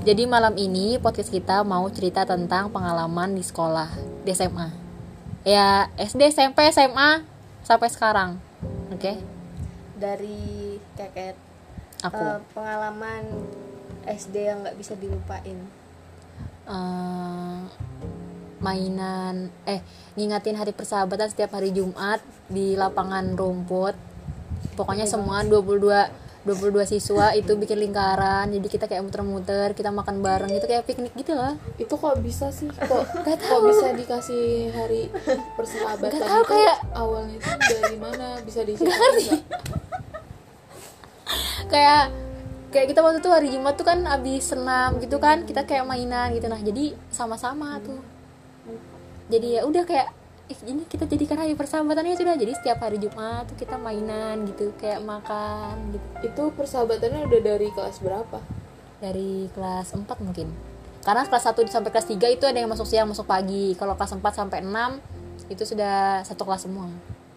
Jadi malam ini podcast kita mau cerita tentang pengalaman di sekolah di SMA. Ya SD, SMP, SMA sampai sekarang. Oke, dari keket aku. eh, pengalaman SD yang nggak bisa dilupain eh, mainan eh ngingatin hari persahabatan setiap hari Jumat di lapangan rumput. Pokoknya semua 22 22 siswa itu bikin lingkaran. Jadi kita kayak muter-muter, kita makan bareng gitu kayak piknik gitu lah. itu kok bisa sih kok Gak kok tahu. bisa dikasih hari persahabatan Gak tahu, itu kayak- awalnya itu dari mana bisa diceritain ngerti. nggak? kayak kayak kita waktu itu hari Jumat tuh kan abis senam gitu kan kita kayak mainan gitu nah jadi sama-sama tuh jadi ya udah kayak "Ih, ini kita jadikan hari persahabatannya sudah. Jadi setiap hari Jumat tuh kita mainan gitu kayak makan gitu. Itu persahabatannya udah dari kelas berapa? Dari kelas 4 mungkin. Karena kelas 1 sampai kelas 3 itu ada yang masuk siang masuk pagi. Kalau kelas 4 sampai 6 itu sudah satu kelas semua.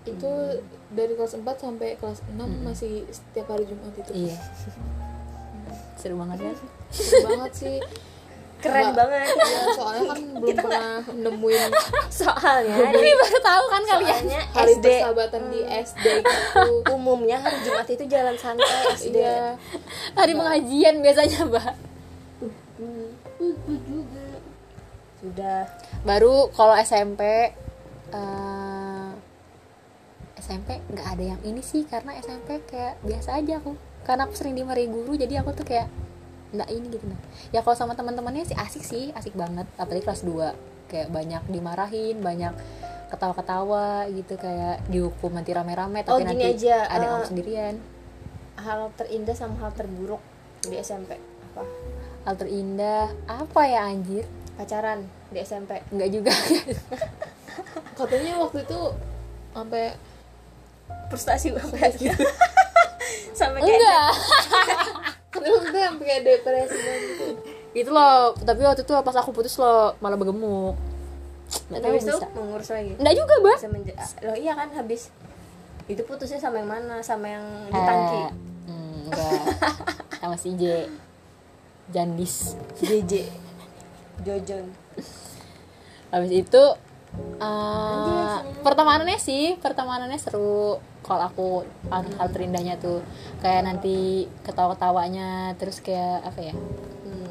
Itu dari kelas 4 sampai kelas 6 masih setiap hari Jumat itu. Iya. Seru banget kan? Seru banget sih keren Nggak- banget. Ya, soalnya kan belum pernah nemuin soalnya ini baru tahu kan kalian soalnya hari SD persahabatan di SD gitu. Umumnya hari Jumat itu jalan santai SD iya hari pengajian biasanya mbak. Sudah. Baru kalau SMP eh, SMP nggak ada yang ini sih karena SMP kayak biasa aja aku. Karena aku sering dimarahi guru jadi aku tuh kayak nggak ini gitu nah. Ya kalau sama teman-temannya sih asik sih asik banget. Apalagi kelas 2 kayak banyak dimarahin banyak ketawa-ketawa gitu kayak dihukum nanti rame-rame Oh, tapi gini nanti aja, ada aku sendirian. hal terindah sama hal terburuk di SMP apa? Hal terindah apa ya anjir? Pacaran di SMP nggak juga. Katanya waktu itu sampai frustasi banget. Gitu sampai kayak enggak katanya sampai sampai depresi gitu itu loh. Tapi waktu itu pas aku putus lo malah bergemuk. Nggak tahu bisa. mengurus lagi? Nggak juga menja- loh iya kan habis. Itu putusnya sama yang mana? Sama yang di tangki? Eh, hmm, enggak. Sama si J. Jandis. JJ Jojon. Habis itu eh, pertemanannya sih pertemanannya seru kalau aku hal, hal terindahnya tuh kayak nanti ketawa-ketawanya terus kayak apa ya?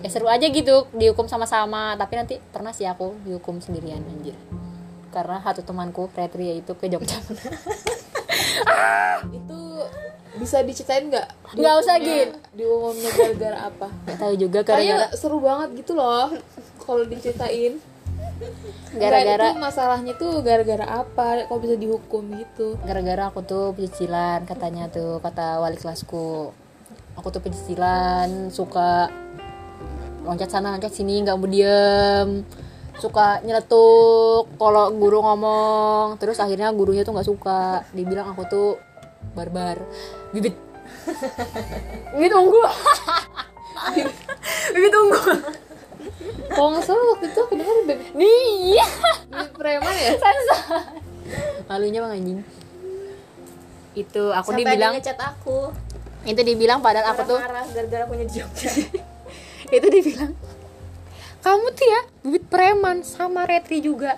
Ya seru aja gitu dihukum sama-sama. Tapi nanti pernah sih aku dihukum sendirian anjir. Karena satu temanku Retri itu ke Jogja. Itu bisa diceritain nggak? Nggak usah, Dihukumnya- dihukumnya gara-gara apa? Nggak tahu juga Kayaknya seru banget gitu loh kalau diceritain gara-gara masalahnya tuh gara-gara apa? Kok bisa dihukum gitu? Gara-gara aku tuh pecicilan katanya tuh kata wali kelasku. Aku tuh pecicilan suka loncat sana loncat sini nggak mau diem. Suka nyeletuk kalau guru ngomong. Terus akhirnya gurunya tuh nggak suka. Dibilang aku tuh barbar. Bibit. Bibit unggul. Bibit unggul kalau nggak salah waktu itu aku dengar baby, iya. Preman ya? Malunya bang anjing. Itu aku sampai dibilang dia ngechat aku? Itu dibilang padahal aku tuh marah gara-gara punya di Jogja itu dibilang kamu tuh ya bibit preman sama Retri juga.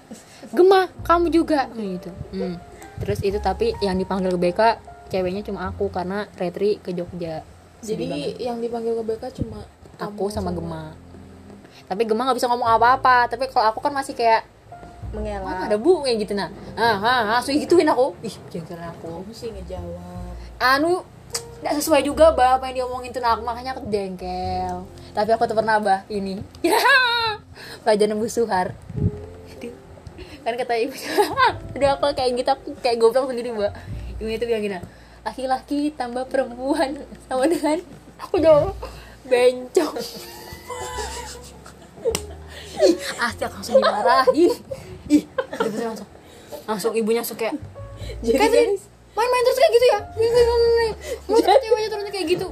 Gemah kamu juga. Gitu. Hmm. terus itu tapi yang dipanggil ke BK ceweknya cuma aku karena Retri ke Jogja. Jadi yang dipanggil ke BK cuma aku kamu sama Gemah tapi Gemah nggak bisa ngomong apa-apa. Tapi kalau aku kan masih kayak mengelak. Ah, ada bu kayak gitu nah. Ah ah langsung gituin aku. Ih jangan aku. Kamu sih ngejawab. Anu nggak sesuai juga bah apa yang diomongin tuh nah, makanya aku jengkel. Tapi aku tuh pernah bah ini. Pelajaran Bu Suhar. Kan kata ibu udah aku kayak gitu aku kayak goblok sendiri mbak. Ibu itu bilang gini laki-laki tambah perempuan sama dengan aku jawab bencong ih asli aku langsung dimarahin. Ih terus langsung langsung ibunya langsung kayak jadi guys. main-main terus kayak gitu ya? Mau ceweknya terus kayak gitu.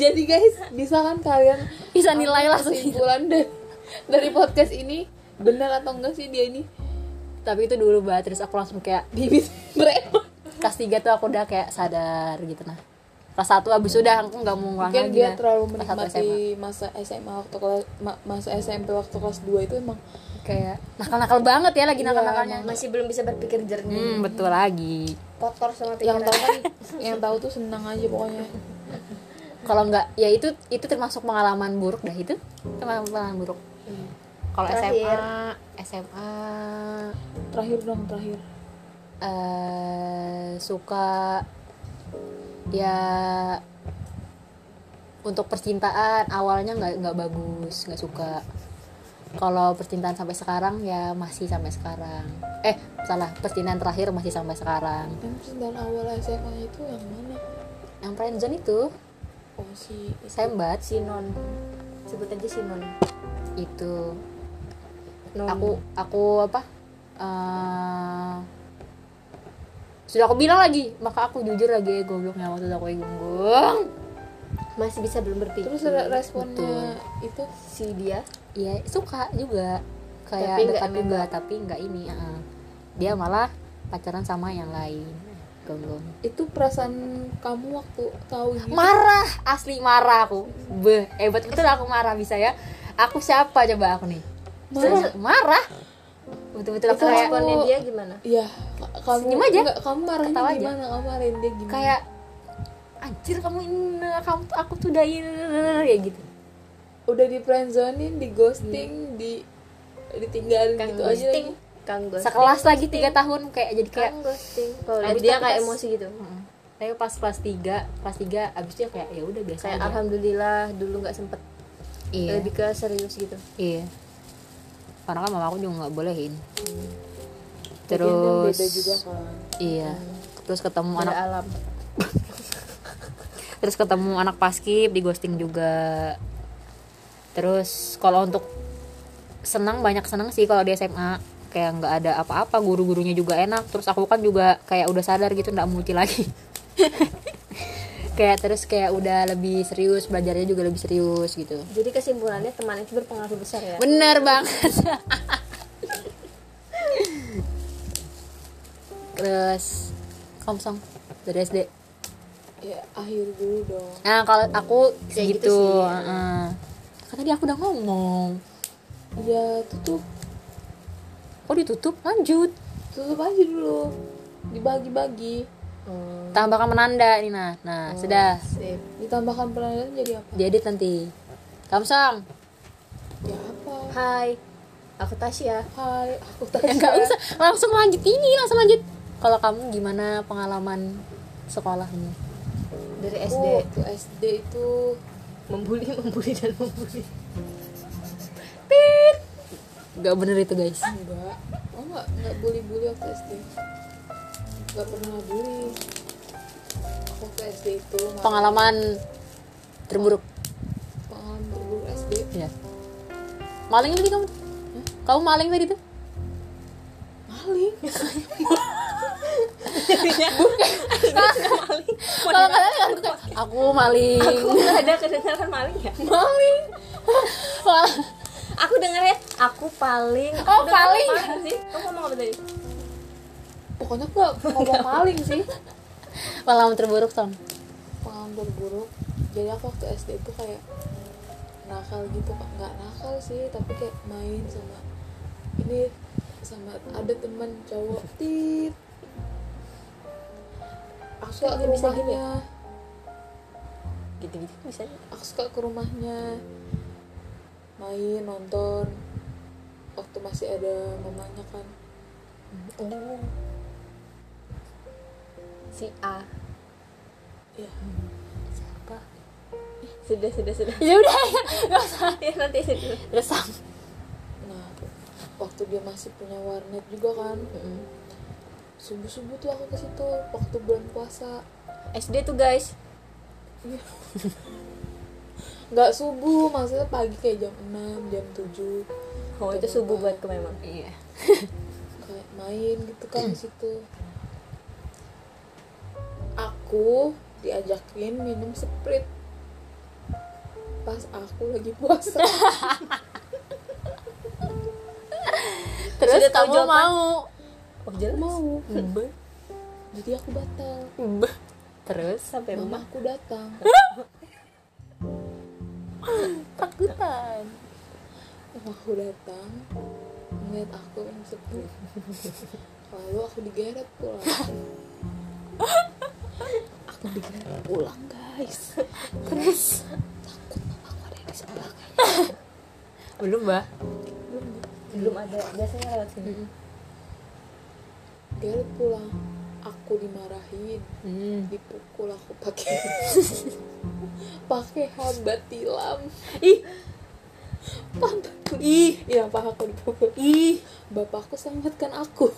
Jadi guys bisa kan kalian bisa nilai lah kesimpulan dari, dari podcast ini? Benar atau enggak sih dia ini? Tapi itu dulu banget terus aku langsung kayak bibit preman kelas tiga tuh aku udah kayak sadar gitu nah kelas satu abis udah aku nggak mau ngulang mungkin lagi dia dah. terlalu menikmati masa SMA waktu kelas ma- masa SMP waktu kelas 2 itu emang kayak nakal-nakal banget ya lagi Iya, nakal-nakalnya. masih belum bisa berpikir jernih. Hmm betul lagi. Kotor sama yang pikiran. tahu kan yang tahu tuh senang aja pokoknya. Kalau nggak ya itu itu termasuk pengalaman buruk dah itu termasuk pengalaman buruk. Kalau Terakhir. SMA SMA terakhir dong terakhir. Eh suka ya untuk percintaan awalnya nggak nggak bagus nggak suka. Kalau percintaan sampai sekarang ya masih sampai sekarang. Eh salah percintaan terakhir masih sampai sekarang. Yang percintaan awal SMA itu yang mana? Yang friendzone itu. Oh si sembat sinon sebut aja sinon itu. Non. aku aku apa eh, sudah aku bilang lagi maka aku jujur lagi gobloknya waktu aku gunggung masih bisa belum berpikir. Terus re- responnya itu si dia Iya suka juga. Kayak Tapi dekat juga tapi nggak ini uh-uh. dia malah pacaran sama yang lain gonggong itu perasaan kamu waktu tahu gitu? Marah asli marah aku. Beh hebat betul aku marah bisa ya. Aku siapa coba aku nih? Marah? marah betul-betul aku Itu kayak aku- responnya dia gimana Iya, kamu Senyum aja. enggak, kamu marahnya Ketawa aja. gimana? Kamu marahin dia gimana? kayak anjir kamu ini kamu tuh aku tuh udah ini ya gitu udah di friendzonin, di ghosting, di ditinggalin kang gitu aja. ghosting lagi. kang ghosting sekelas lagi tiga tahun kayak jadi kayak kang ghosting kalau dia kayak pas- emosi gitu Heeh. tapi pas kelas 3 kelas 3 abis itu ya kayak ya udah biasa kayak aja alhamdulillah dulu nggak sempet iya lebih ke serius gitu iya karena kan mama aku juga nggak bolehin. Kan terus beda juga kan. iya. Terus ketemu Beda anak alam. Terus ketemu anak paskib di ghosting juga. Terus kalau untuk senang banyak senang sih kalau di SMA kayak nggak ada apa-apa guru-gurunya juga enak. Terus aku kan juga kayak udah sadar gitu nggak multi lagi kayak terus kayak udah lebih serius belajarnya juga lebih serius gitu. Jadi kesimpulannya teman itu berpengaruh besar ya? Bener banget. Terus komsong dari SD Ya akhir dulu dong. nah kalau aku Kayak gitu, gitu sih, ya. kan tadi aku udah ngomong. Ya tutup, kok ditutup? Lanjut. Tutup aja dulu. Dibagi-bagi. Hmm, tambahkan menanda ini nah nah sudah. sip. Ditambahkan penandaan jadi apa? jadi nanti. Komsong Ya apa? hai. Aku Tasya. Hai, aku ya nggak usah. Langsung lanjut ini langsung lanjut. Kalau kamu gimana pengalaman sekolahmu dari SD. Waktu SD itu membuli membuli dan membuli. Nggak bener itu guys. Enggak. Oh enggak, enggak bully-bully waktu SD. Enggak pernah bully. Waktu SD itu malah- pengalaman terburuk. Pengalaman terburuk SD. ya maling tadi kamu? Kamu maling tadi tuh? Maling. kalau kalian kan aku maling. Aku nggak ada kedengaran maling ya? Maling. Mal- aku dengernya aku paling. Oh, Aku paling. maling sih. Kamu ngomong apa tadi Pokoknya enggak ngomong maling sih. pengalaman terburuk Tom pengalaman terburuk. Jadi aku waktu SD itu kayak nakal gitu kak. Nggak nakal sih tapi kayak main sama ini sama ada teman cowok. Tit. Aku suka ke bisa gini rumahnya. Gitu gitu bisa aku suka ke rumahnya. Main nonton. Waktu masih ada mamanya kan. Oh si A. Ya siapa? Sudah sudah sudah. Ya udah nggak usah. Ya nanti sudah terus Sam. nah waktu dia masih punya warnet juga kan. Subuh subuh tuh aku ke situ waktu bulan puasa. SD tuh guys. Nggak subuh maksudnya pagi kayak jam 6 jam 7 oh itu subuh buat ke memang. Iya. Kayak main gitu kan di situ aku diajakin minum sprite pas aku lagi puasa. Terus Sudah kamu jawaban? mau. Oh jelas. Mau. Beh. jadi aku batal. Beh. terus sampai rumah mamaku datang. Takutan. Mamaku datang melihat aku yang sepi lalu aku digeret pulang aku pulang guys. Terus takut mamaku ada di sebelah belum mbak. Belum belum ada. Biasanya lewat sini. Digeret pulang aku dimarahin hmm. dipukul aku pakai pakai hambat tilam. Ih. Pantatku ih. Iya pahaku dipukul. Ih. Bapakku selamatkan aku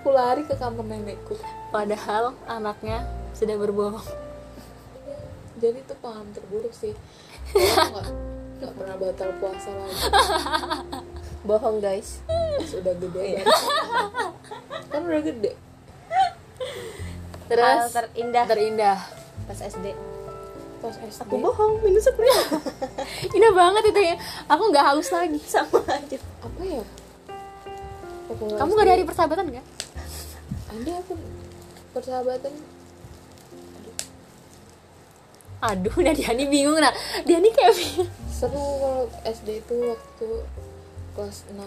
aku lari ke kamar nenekku. Padahal anaknya sudah berbohong. Jadi itu pengalaman terburuk sih. Nggak pernah batal puasa lagi. Bohong guys. Pas udah gede kan kan udah gede. Hal terus terindah. Terindah. Pas SD pas SD aku bohong minus sepuluh indah banget itu ya. Aku nggak halus lagi. Sama aja. Apa ya? Kamu SD, ada hari persahabatan nggak ada aku persahabatan. Aduh nah Diani bingung nah Diani kayak seru kalau SD itu waktu kelas 6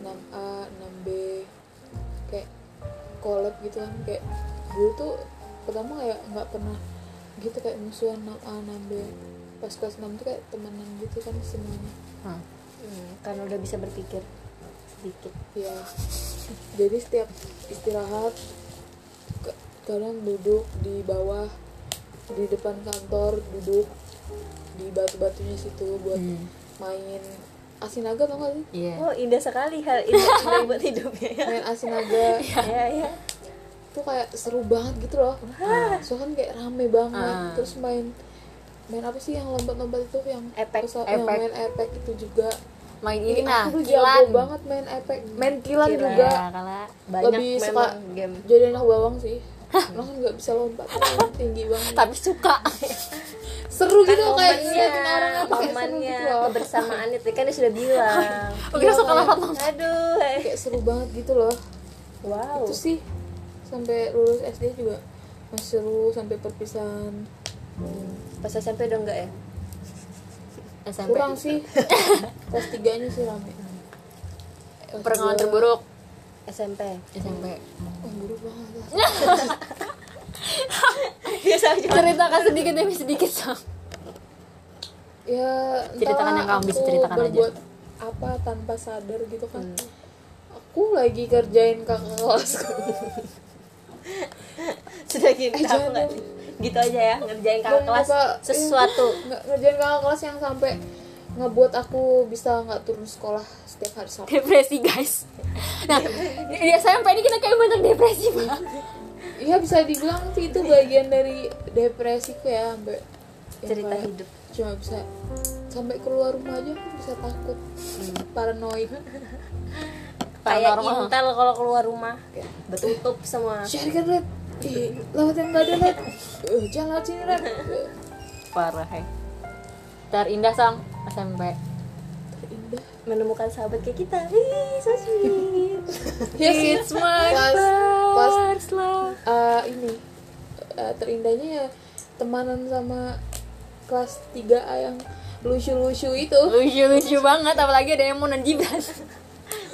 6A 6B kayak collab gitu kan kayak dulu tuh pertama kayak nggak pernah gitu kayak musuhan 6A 6B pas kelas 6 tuh kayak temenan gitu kan semuanya. Hmm. hmm, karena udah bisa berpikir sedikit. Ya jadi setiap istirahat ke- kalian duduk di bawah di depan kantor duduk di batu-batunya situ buat Hmm. main asinaga tau gak sih? Iya. Oh indah sekali hal indah, indah buat hidupnya. Ya main asinaga ya ya tuh kayak seru banget gitu loh. Soalnya kan kayak rame banget. Ah. terus main main apa sih yang lompat-lompat itu yang Epek. pesawat- yang Epek. main epek itu juga main ini nah aku kilan. banget main epek main kilan Kilan. juga. ya banyak Lebih suka- game. jadi anak bawang sih. Kan nggak bisa lompat tinggi banget. Tapi suka. Seru gitu kan kayak momennya ngeliatin orang apa kayak seru momennya gitu loh. kebersamaan itu kan dia sudah bilang. Kira Iya, suka kayak- lompat. Aduh eh. kayak seru banget gitu loh. Wow. Itu sih sampai lulus SD juga masih seru sampai perpisahan. Pas SMP udah enggak ya SMP kurang sih. Kelas tiganya sih rame. Pengalaman terburuk? SMP SMP oh buruk banget aja ceritakan sedikit demi sedikit Sam. Ya Ceritakan entahlah yang kamu bisa aku ceritakan aja. berbuat apa tanpa sadar gitu kan. Aku lagi kerjain kakak kelasku. Sudah gitu Eh, jangan. Gitu aja ya ngerjain kakak kelas apa- sesuatu. nggak ngerjain kakak kelas yang sampai ngebuat aku bisa nggak turun sekolah setiap hari Sabtu. Depresi guys. Nah di SMP ini kita kayak banyak depresi pak. Iya bisa dibilang sih itu bagian dari depresiku ya sampai yang cerita kayak hidup. cuma bisa sampai keluar rumah aja aku bisa takut paranoid. Kayak intel kalau keluar rumah betutup semua. Cari kan red Ih, lewat yang nggak ada red Eh, jangan lewat sini red Eh, parah ya terindah sang SMP terindah. Menemukan sahabat kayak kita. Ih, so sweet. Yes It's my pas pas first love. eh, ini eh, terindahnya ya temanan sama kelas 3A yang lucu-lucu itu. Lucu-lucu banget apalagi ada yang mau Gibran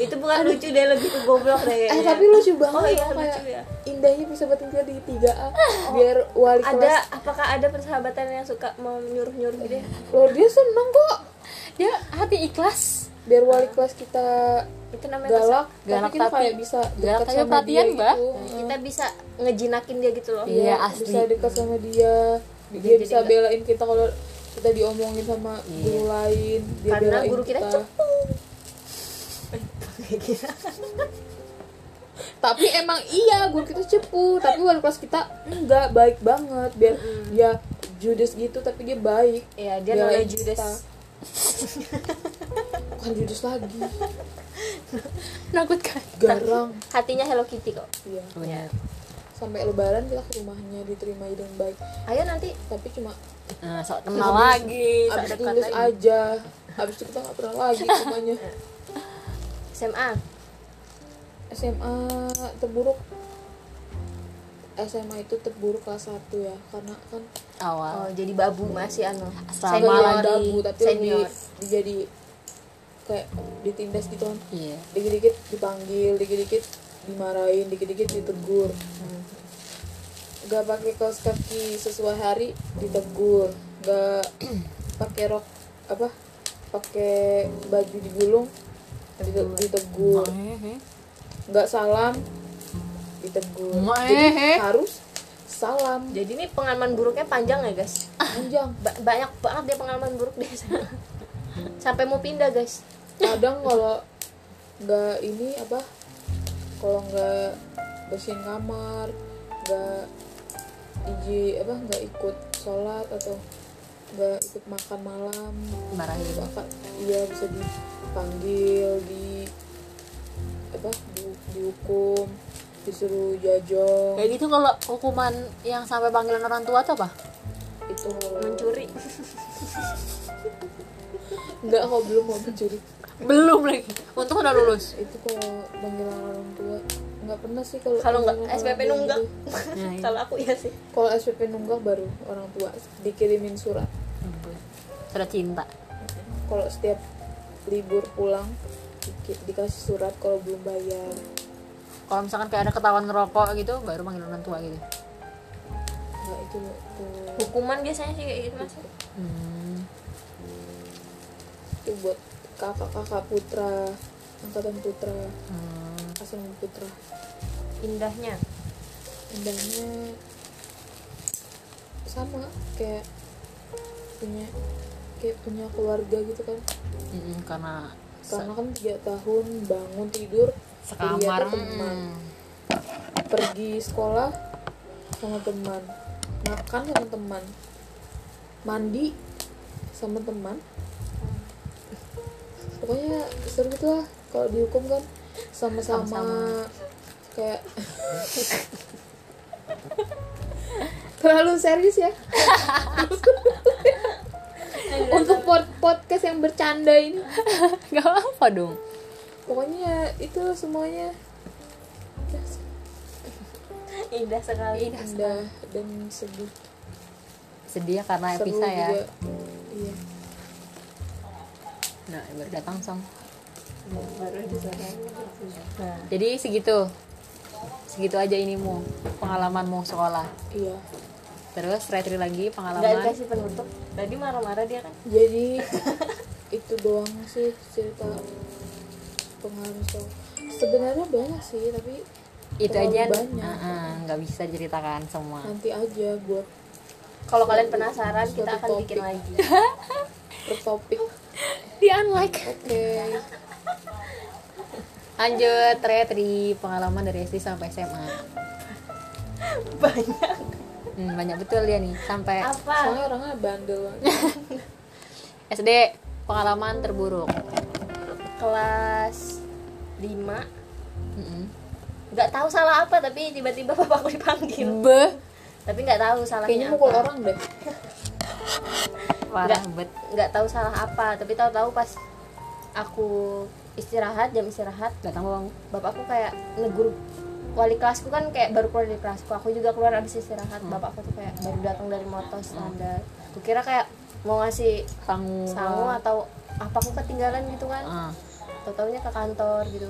itu bukan lucu deh lebih ke goblok deh eh tapi lucu banget oh iya loh, kayak lucu ya. indahnya persahabatan kita di 3A biar wali ada kelas. apakah ada persahabatan yang suka mau nyuruh nyuruh gitu ya? loh dia seneng kok. Dia hati ikhlas. Biar wali kelas kita itu namanya galak, Galak tapi kita kayak bisa galak tapi perhatian, dia Mbak. gitu. persa- kita bisa ngejinakin dia gitu loh. Iya, Iya, asli. bisa dekat sama dia. Dia, jadi bisa belain kita kalau kita diomongin sama guru lain. Dia karena belain guru kita cepu tapi emang iya guru kita cepu. Tapi wali kelas kita enggak baik banget. Biar dia judes gitu tapi dia baik. Iya, dia namanya Judas. kita. bukan judes lagi. Menakutkan. Garang. Hatinya Hello Kitty kok. Iya. Benar. Sampai lebaran kita ke rumahnya diterima dengan baik. Ayo nanti. Tapi cuma nah sok kenal lagi dekat lulus lagi. aja. Habis itu kita nggak pernah lagi ke rumahnya SMA SMA terburuk. SMA itu terburuk kelas 1 ya karena kan awal. Oh jadi babu masih anu Asrama senior lagi. dabu tapi lebih senior. dijadi kayak ditindas gitu kan. Iya. Dikit-dikit dipanggil dikit-dikit dimarahin dikit-dikit ditegur. Nggak pakai kaos kaki sesuai hari ditegur. Nggak pakai rok apa pakai baju digulung dite- ditegur. nggak salam ditegur. Jadi eh, eh. harus salam. Jadi ini pengalaman buruknya panjang ya guys? Panjang. Ba- banyak banget dia pengalaman buruk dia sampai mau pindah guys. Kadang kalau nggak ini apa kalau nggak bersihin kamar nggak iji apa nggak ikut sholat atau nggak ikut makan malam. Marahin. Bapak, iya bisa dipanggil di apa di, dihukum disuruh jajong. Kayak gitu kalau hukuman yang sampai panggilan orang tua tuh apa? Itu. Kalau mencuri. Nggak kok belum mau mencuri. Belum lagi. Untung udah lulus. Itu kalau panggilan orang tua. Nggak pernah sih kalau kalau nggak SPP nunggak. gitu. Nah, iya. kalau aku ya sih. Kalau SPP nunggak baru orang tua dikirimin surat sudah cinta. Kalau setiap libur pulang di- dikasih surat kalau belum bayar. Kalau misalkan kayak ada ketahuan ngerokok gitu baru manggil orang tua gitu. Nggak itu itu hukuman biasanya sih kayak gitu mas. Hmm. itu buat kakak-kakak putra angkatan putra Hmm. asrama putra. Indahnya? Indahnya sama kayak punya kayak punya keluarga gitu kan. Mm-mm, karena karena kan tiga tahun bangun tidur sekamar teman. mm. pergi sekolah sama teman makan sama teman mandi sama teman. Pokoknya seru gitu lah kalau dihukum kan. Sama-sama. kayak terlalu serius ya untuk pod- podcast yang bercanda ini. Gak apa dong. Pokoknya itu semuanya. Indah sekali. Indah dan sedih. Sedih ya karena seru Episa ya. juga. Iya. Nah baru datang song. Baru nah jadi segitu. Segitu aja inimu pengalamanmu sekolah. Iya terus retri lagi nggak pengalaman dikasih penutup. Tadi marah-marah dia kan? Jadi itu doang sih cerita pengalaman sekolah sebenarnya banyak sih tapi itu aja banyak. uh-uh, nggak bisa ceritakan semua. Nanti aja buat kalau kalian penasaran kita akan bikin lagi. Per topik di unlike. Oke. Lanjut retri pengalaman dari SD sampai SMA banyak hmm, banyak betul dia nih sampai apa? soalnya orangnya bandel. SD pengalaman terburuk. Kelas 5 Mm-mm. nggak tahu salah apa tapi tiba-tiba bapakku dipanggil. Beh, tapi nggak tahu kayaknya salahnya mukul apa. orang deh. Parah bet. Nggak tahu salah apa tapi tahu-tahu pas aku istirahat jam istirahat datang bang bapakku kayak negur wali kelasku kan kayak baru keluar dari kelasku. Aku juga keluar habis istirahat. Bapakku tuh kayak baru datang dari motor standar. Aku kira kayak mau ngasih sangu sangu atau apa aku ketinggalan gitu kan. Ah. tau taunya ke kantor gitu.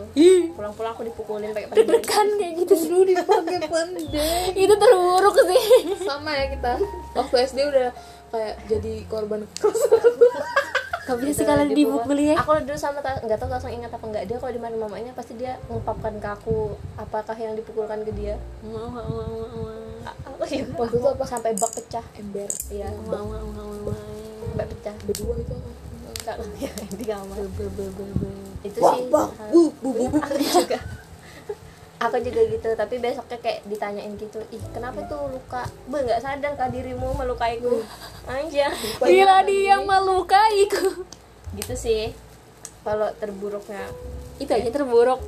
Pulang-pulang aku dipukulin pakai pendek kan kayak gitu. Dulu dipakai pendek itu terburuk sih. Sama ya kita. Waktu SD udah kayak jadi korban gak bisa sih kalian dipukul ya? Aku dulu sama nggak tahu langsung ingat apa enggak dia kalau di mana mamanya pasti dia ngungkapkan ke aku apakah yang dipukulkan ke dia. A- aku juga waktu itu apa? Sampai bak pecah ember. Iya sampai pecah. Berdua itu apa? Enggak, ya, di kamar. Itu sih bu bu bu bu. Aku juga. Aku juga gitu tapi besoknya kayak ditanyain gitu ih kenapa tuh luka? Be nggak sadar kah dirimu melukaiku aja bila dia melukaiku gitu sih. Kalau terburuknya. Itu aja terburuk.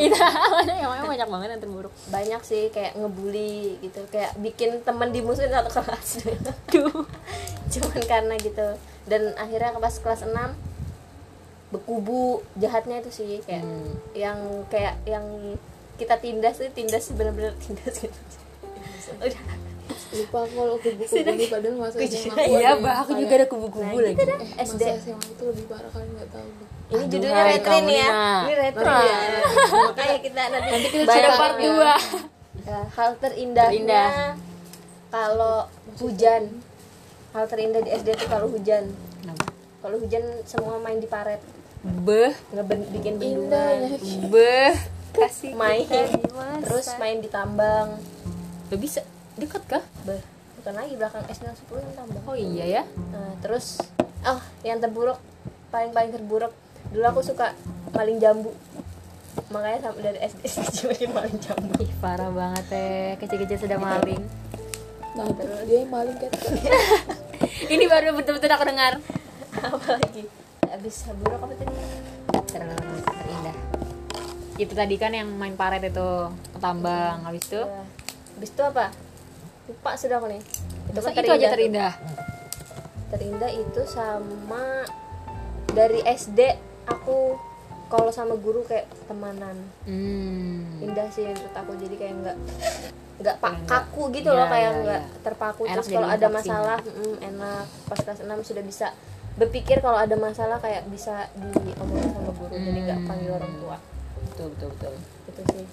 Itu banyak emang banyak banget yang terburuk. Banyak sih kayak ngebully gitu. Kayak bikin temen dimusuhin satu kelas. Duh. cuman karena gitu. Dan akhirnya pas kelas 6 berkubu jahatnya itu sih. Kayak Hmm. yang kayak yang kita tindas tuh tindas bener-bener tindas gitu. Udah lupa kalau kubu-kubu ini padahal masa SMA aku iya bah aku juga ada kubu-kubu Nah, lagi. gitu. Dah. eh, SD. masa SMA itu lebih parah kalian nggak tahu ini Aduh, judulnya hai, retro nih ya. Nina. ini retro. Ya ya. makanya kita nanti, Nanti kita cerita part ya. dua Ya, hal terindahnya Terindah. kalau hujan. Hal terindah di SD itu kalau hujan. Kenapa? kalau hujan semua main di paret. Beh. Ngeben bikin bendungan beh. Kasih main. terus main di tambang. Lo bisa dekat kah? Beh, bukan lagi belakang SD 10 yang tambang oh iya ya. Nah, terus oh yang terburuk paling paling terburuk dulu aku suka maling jambu. Makanya sampai dari SD jadi maling jambu. Ih parah banget teh kecil-kecil sudah maling. Nah terus dia yang maling kan ini baru betul-betul aku dengar. Apa lagi? Abis buruk apa tadi? Ter- terindah. Itu tadi kan yang main paret itu tambang habis itu? Ya. abis itu apa lupa sudah aku nih. Itu Masa kan itu aja terindah? terindah. Itu sama dari SD aku kalau sama guru kayak temanan. Hmm. indah sih menurut aku. Jadi kayak nggak nggak pak kaku gitu iya, loh kayak nggak iya. terpaku. Enak terus kalau ada masalah mm, enak. Pas kelas 6 sudah bisa berpikir kalau ada masalah kayak bisa diomongin sama guru. Jadi nggak Hmm. panggil orang tua. Betul betul betul. Itu sih.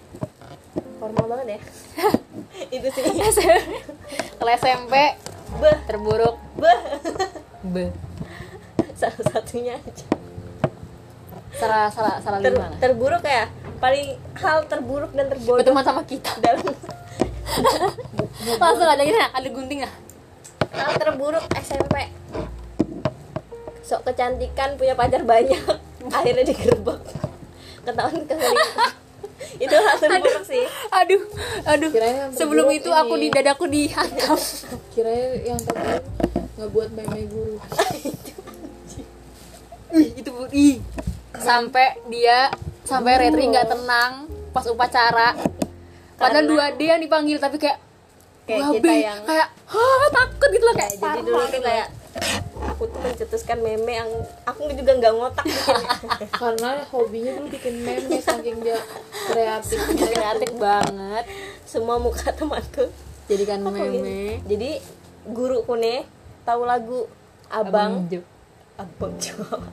Formal banget ya itu sih. Kalau SMP beh. Terburuk. Beh. Be salah satunya aja. Salah salah salah Ter- gimana terburuk ya? Paling hal terburuk dan terbodoh. Berteman sama kita. Dalam langsung ada gini ada gunting ah hal terburuk SMP sok kecantikan punya pacar banyak. Akhirnya digerebek. Ketahuan keselingkuh itu hal terburuk sih. aduh aduh. Sebelum itu aku ini. di dadaku dihantam. Kirain yang terburuk nggak buat meme guru. Ih, itu bu- ih. Sampai dia sampai retri nggak tenang pas upacara. Padahal dua D yang dipanggil tapi kayak Kayak kita yang- kayak Hah, takut gitu loh. Kayak jadi dulu tuh kayak aku tuh mencetuskan meme yang aku juga nggak ngotak. Karena hobinya dulu bikin meme saking dia kreatif. Kreatif banget. Semua muka temanku jadikan aku meme. gini. jadi guruku nih tahu lagu abang? Jo. abang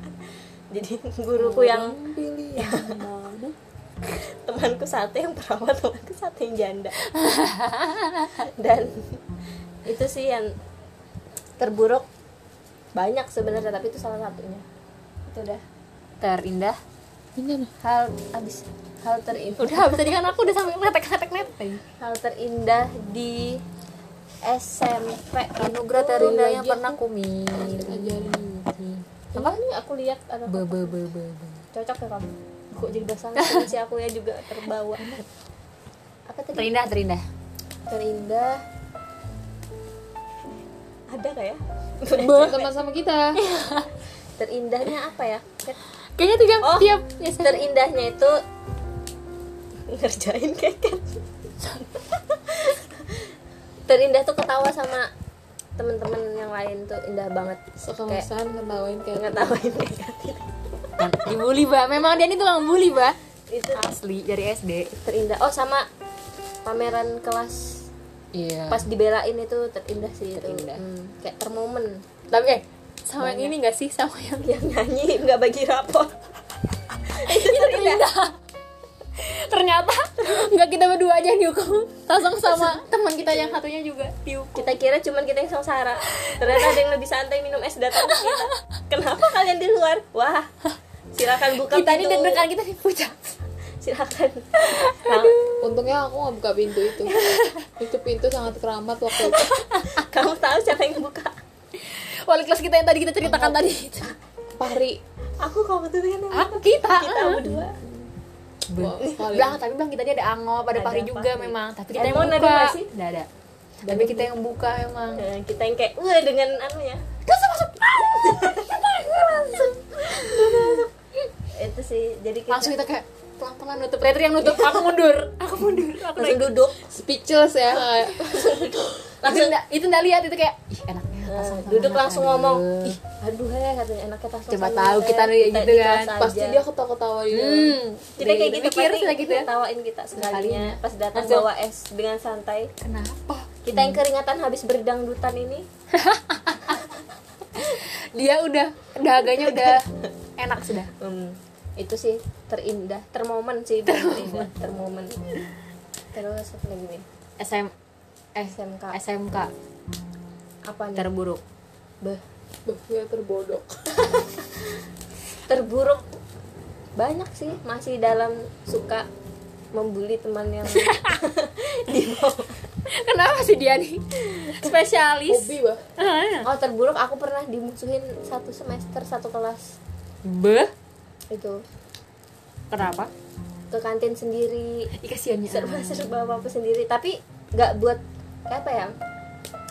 jadi guruku yang yang temanku satu yang perawat temanku satu yang janda. Dan itu sih yang terburuk banyak sebenarnya tapi itu salah satunya. Itu udah. Terindah. Ini hal abis. Hal terindah. Udah habis tadi kan aku udah sampai letek letek letek hal terindah di SMP anugerah itu terindah yang lagi pernah aku- aku miliki. Apa? Nih aku lihat ada be be be be be. cocok ya kamu kok jadi bahasa sih aku ya juga terbawa. Apa tadi? Terindah terindah. Terindah ada gak ya? Sama-sama kita. Terindahnya apa ya? Kayaknya tiap Oh, tiap ya, terindahnya itu ngerjain keket terindah tuh ketawa sama temen-temen yang lain tuh indah banget. Kayak sekelesan ngetawain kayak ngetawain keket kan dibully ba memang dia ini tukang bully ba itu asli dari SD terindah. Oh sama pameran kelas iya. Pas dibelain itu terindah sih Terindah. itu Hmm, kayak termomen. Tapi eh sama yang ini gak sih? Sama yang yang nyanyi nggak bagi rapor. Itu terindah. Ternyata nggak kita berdua aja yang dihukum. Langsung sama teman kita yang satunya juga dihukum. Kita kira cuman kita yang sengsara. Ternyata ada yang lebih santai minum es datang ke kita. Kenapa kalian di luar? Wah silakan buka kita ini pintu. deg-degan kita dipuja silakan. Nah, untungnya aku nggak buka pintu itu. Itu pintu sangat keramat waktu itu. Kamu tahu siapa yang buka? Wali kelas kita yang tadi kita ceritakan tadi Pahri aku kamu tuh yang aku kita kita berdua. Wah, sekali. bilang tapi bilang kita ada angop ada Ada pahri juga memang. Tapi kita yang buka. nggak ada. Tapi kita yang buka emang Nah, kita yang kayak wah dengan anu ya. Masuk. Masuk itu sih jadi kita langsung kita kayak pelan pelan nutup Retri yang nutup. Aku mundur. Aku mundur. Aku langsung naik. duduk. Speechless ya. Langsung nggak itu nggak lihat itu kayak ih enaknya Nah, sama duduk langsung aduh. ngomong ih aduh heh katanya enaknya tas Coba tahu kita nih gitu kan. pasti dia ketawa-ketawa dalam. hmm. Kita kayak gitu mikir gitu ya. tawain kita sekalinya. pas datang bawa es dengan santai. Kenapa? Kita yang keringatan habis berdangdutan ini. Dia udah daganya udah enak sudah. Hmm, itu sih terindah termomen sih terindah termomen. Terus apa lagi nih SM eh SMK SMK apa nih? Terburuk. Beh, Bah, gue terbodoh. Terburuk. Banyak sih masih dalam suka membuli teman yang di bawah. Kenapa sih dia nih? Spesialis. Hobi bah oh terburuk. Aku pernah dimusuhin satu semester satu kelas. Beh itu. Kenapa? Ke kantin sendiri. Ih, kasihannya serba serba apa apa sendiri. Tapi nggak buat kayak apa ya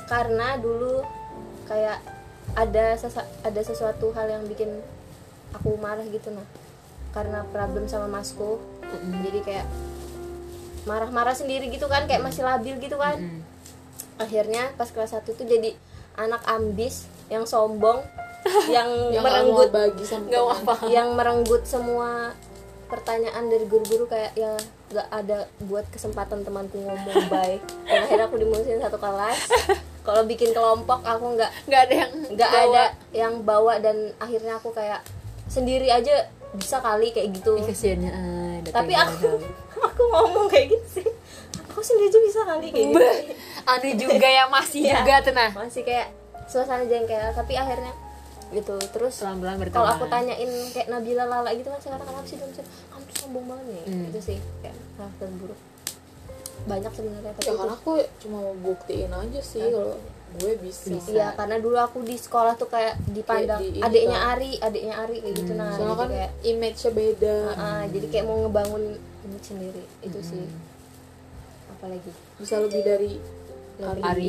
karena dulu kayak ada sesa- ada sesuatu hal yang bikin aku marah gitu nah. Karena problem sama masku. Mm-mm. jadi kayak marah-marah sendiri gitu kan kayak masih labil gitu kan. Mm. akhirnya pas kelas 1 tuh jadi anak ambis yang sombong yang, yang merenggut bagi sama apa yang merenggut semua pertanyaan dari guru-guru kayak ya nggak ada buat kesempatan temanku ngomong baik. Dan akhirnya aku dimusuhin satu kelas. Kalau bikin kelompok aku nggak nggak ada yang nggak ada yang bawa. Dan akhirnya aku kayak sendiri aja bisa kali kayak gitu. Ih, kasihannya ah, tapi aku aku ngomong kayak gitu sih. Aku sendiri aja bisa kali kayak gitu. Anu juga ya masih Iya. juga tuh nah. Masih kayak suasana jengkel tapi akhirnya gitu. Terus pelan-pelan berteman kalau aku tanyain kayak Nabila Lala gitu kan saya katakan apa sih? Dalam sih kamu tuh sombong banget nih. Hmm. itu sih kayak hal terburuk banyak sebenarnya tapi ya kan aku cuma mau buktiin aja sih kalau gue bisa, Bisa. iya karena dulu aku di sekolah tuh kayak dipandang Kayak di adiknya kan. Ari adiknya Ari kayak gitu. Hmm. nah soalnya kan kayak image-nya beda. Ah, ah, jadi kayak mau ngebangun image sendiri itu sih. Hmm. apalagi? Bisa lebih dari Ari, Ari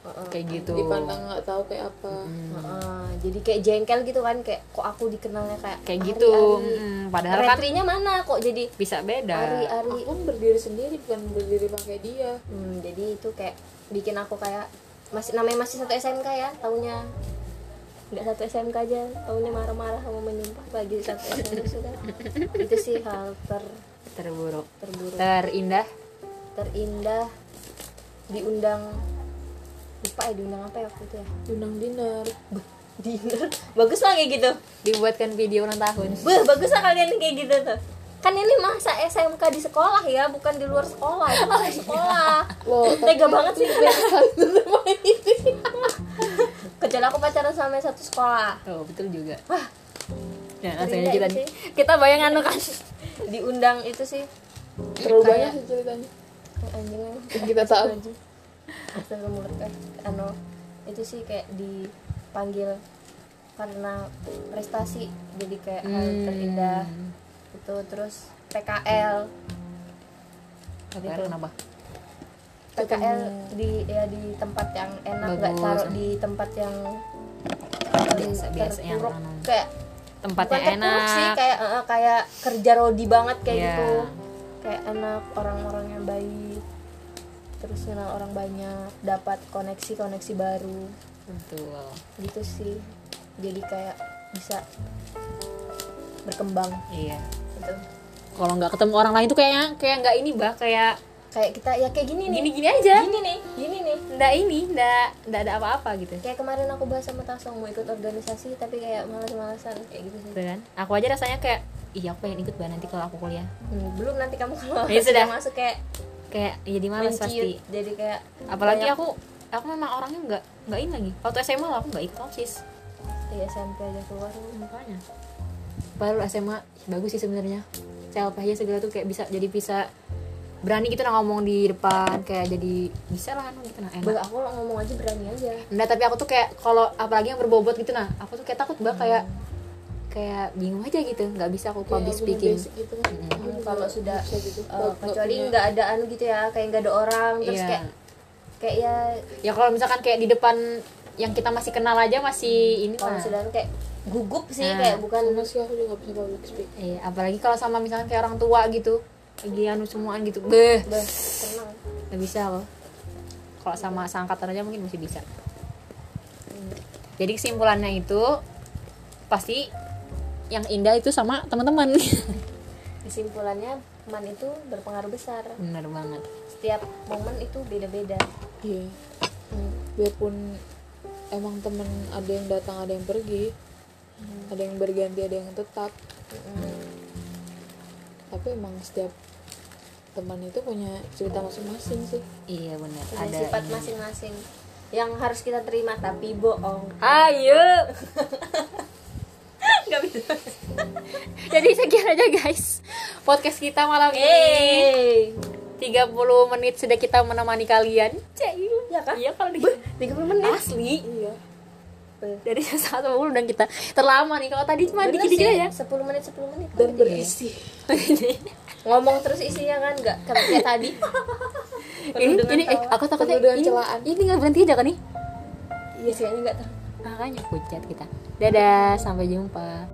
Heeh. kayak gitu. Dipandang nggak tahu kayak apa. Hmm. Heeh, jadi kayak jengkel gitu kan kayak kok aku dikenalnya kayak kayak Ari, gitu. Ari. Mm, padahal kan Retrinya mana kok jadi bisa beda. Ari Ari aku kan berdiri sendiri bukan berdiri pakai dia. Hmm, jadi itu kayak bikin aku kayak masih namanya masih satu SMK ya tahunya nggak satu SMK aja tahunya marah-marah sama menyumpah lagi satu SMK sudah itu sih hal ter terburuk. terburuk. Terindah. Terindah. Diundang lupa ya diundang apa ya waktu itu ya? Undang dinner. Dinner? Bagus lah kayak gitu. Dibuatkan video ulang tahun. Beuh, bagus lah kalian kayak gitu tuh. Kan ini masa SMK di sekolah ya bukan di luar sekolah. Itu mah di sekolah. Loh, tega banget sih. Kecuali aku pacaran sama yang satu sekolah. Oh betul juga. Wah. ya rasanya kita kita bayangkan tuh kan. Diundang itu sih. Terlalu banyak sih ceritanya. Anjing. Kita tahu Mulut eh anu itu sih kayak dipanggil karena prestasi jadi kayak hal Hmm. terindah. Itu terus PKL Tapi Gitu. kenapa? PKL di ya di tempat yang enak nggak taruh di tempat yang Biasa- biasa yang kayak tempatnya bukan enak sih kayak eh, kayak kerja rodi banget kayak Iya. gitu. Kayak enak orang-orang yang baik terus kenal orang banyak dapat koneksi koneksi baru. Betul. Gitu sih. Jadi kayak bisa berkembang. Iya. Gitu. Kalau nggak ketemu orang lain tuh kayaknya kayak nggak ini bah kayak kayak kita ya kayak gini nih. Gini gini aja. Gini nih gini nih. Nggak ini nggak nggak ada apa-apa gitu. Kayak kemarin aku bahas sama Tasong mau ikut organisasi tapi kayak malas-malasan kayak gitu sih. Kan? Aku aja rasanya kayak iya aku pengen ikut bah nanti kalau aku kuliah. Hmm, belum nanti kamu kalau Ya sudah. masuk kayak kayak ya jadi malas menciut pasti? jadi kayak apalagi banyak- aku aku memang orangnya nggak nggak ini lagi. Waktu SMA lah aku nggak ikut osis iya SMP aja keluar makanya. Padahal SMA bagus sih sebenarnya. CLP aja segala tuh kayak bisa jadi bisa berani gitu nah ngomong di depan kayak jadi bisa lah anu gitu nah enak. Bah, aku ngomong aja berani aja. Enggak, tapi aku tuh kayak kalau apalagi yang berbobot gitu nah aku tuh kayak takut banget kayak kayak bingung aja gitu nggak bisa aku public Kayak aku speaking. gitu. Kan. Aku Hmm, kalau sudah gitu. nggak kecuali nggak ada anu gitu ya kayak nggak ada orang terus Iya. kayak kayak ya ya kalau misalkan kayak di depan yang kita masih kenal aja masih ini kalau sudah kayak gugup sih Nah. kayak bukan sama sih aku juga bisa public speaking Iya, apalagi kalau sama misalkan kayak orang tua gitu lagi anu semuaan gitu beh. Bah, tenang. Nggak bisa loh. Kalau sama seangkatan aja mungkin masih bisa. Jadi kesimpulannya itu pasti yang indah itu sama teman-teman. Kesimpulannya man itu berpengaruh besar. Bener banget. Setiap momen itu beda-beda. Iya. Hmm. biarpun emang temen ada yang datang ada yang pergi ada yang berganti ada yang tetap. Tapi emang setiap teman itu punya cerita masing-masing sih. Iya benar. Punya ada sifat masing-masing. Yang harus kita terima tapi bohong. Ayo jadi sekian aja guys podcast kita malam ini Hey, 30 menit sudah kita menemani kalian Cai. ya kan? iya kalau di 30 menit. asli iya dari satu puluh dan kita terlama nih kalau tadi cuma dikit-dikit sih, aja 10 menit 10 menit. dan berisi Ngomong terus isinya kan enggak kayak tadi. ini ini eh, aku takutnya ini, celaan. ini nggak berhenti aja kan nih Isinya enggak tahu. makanya pucat kita dadah sampai jumpa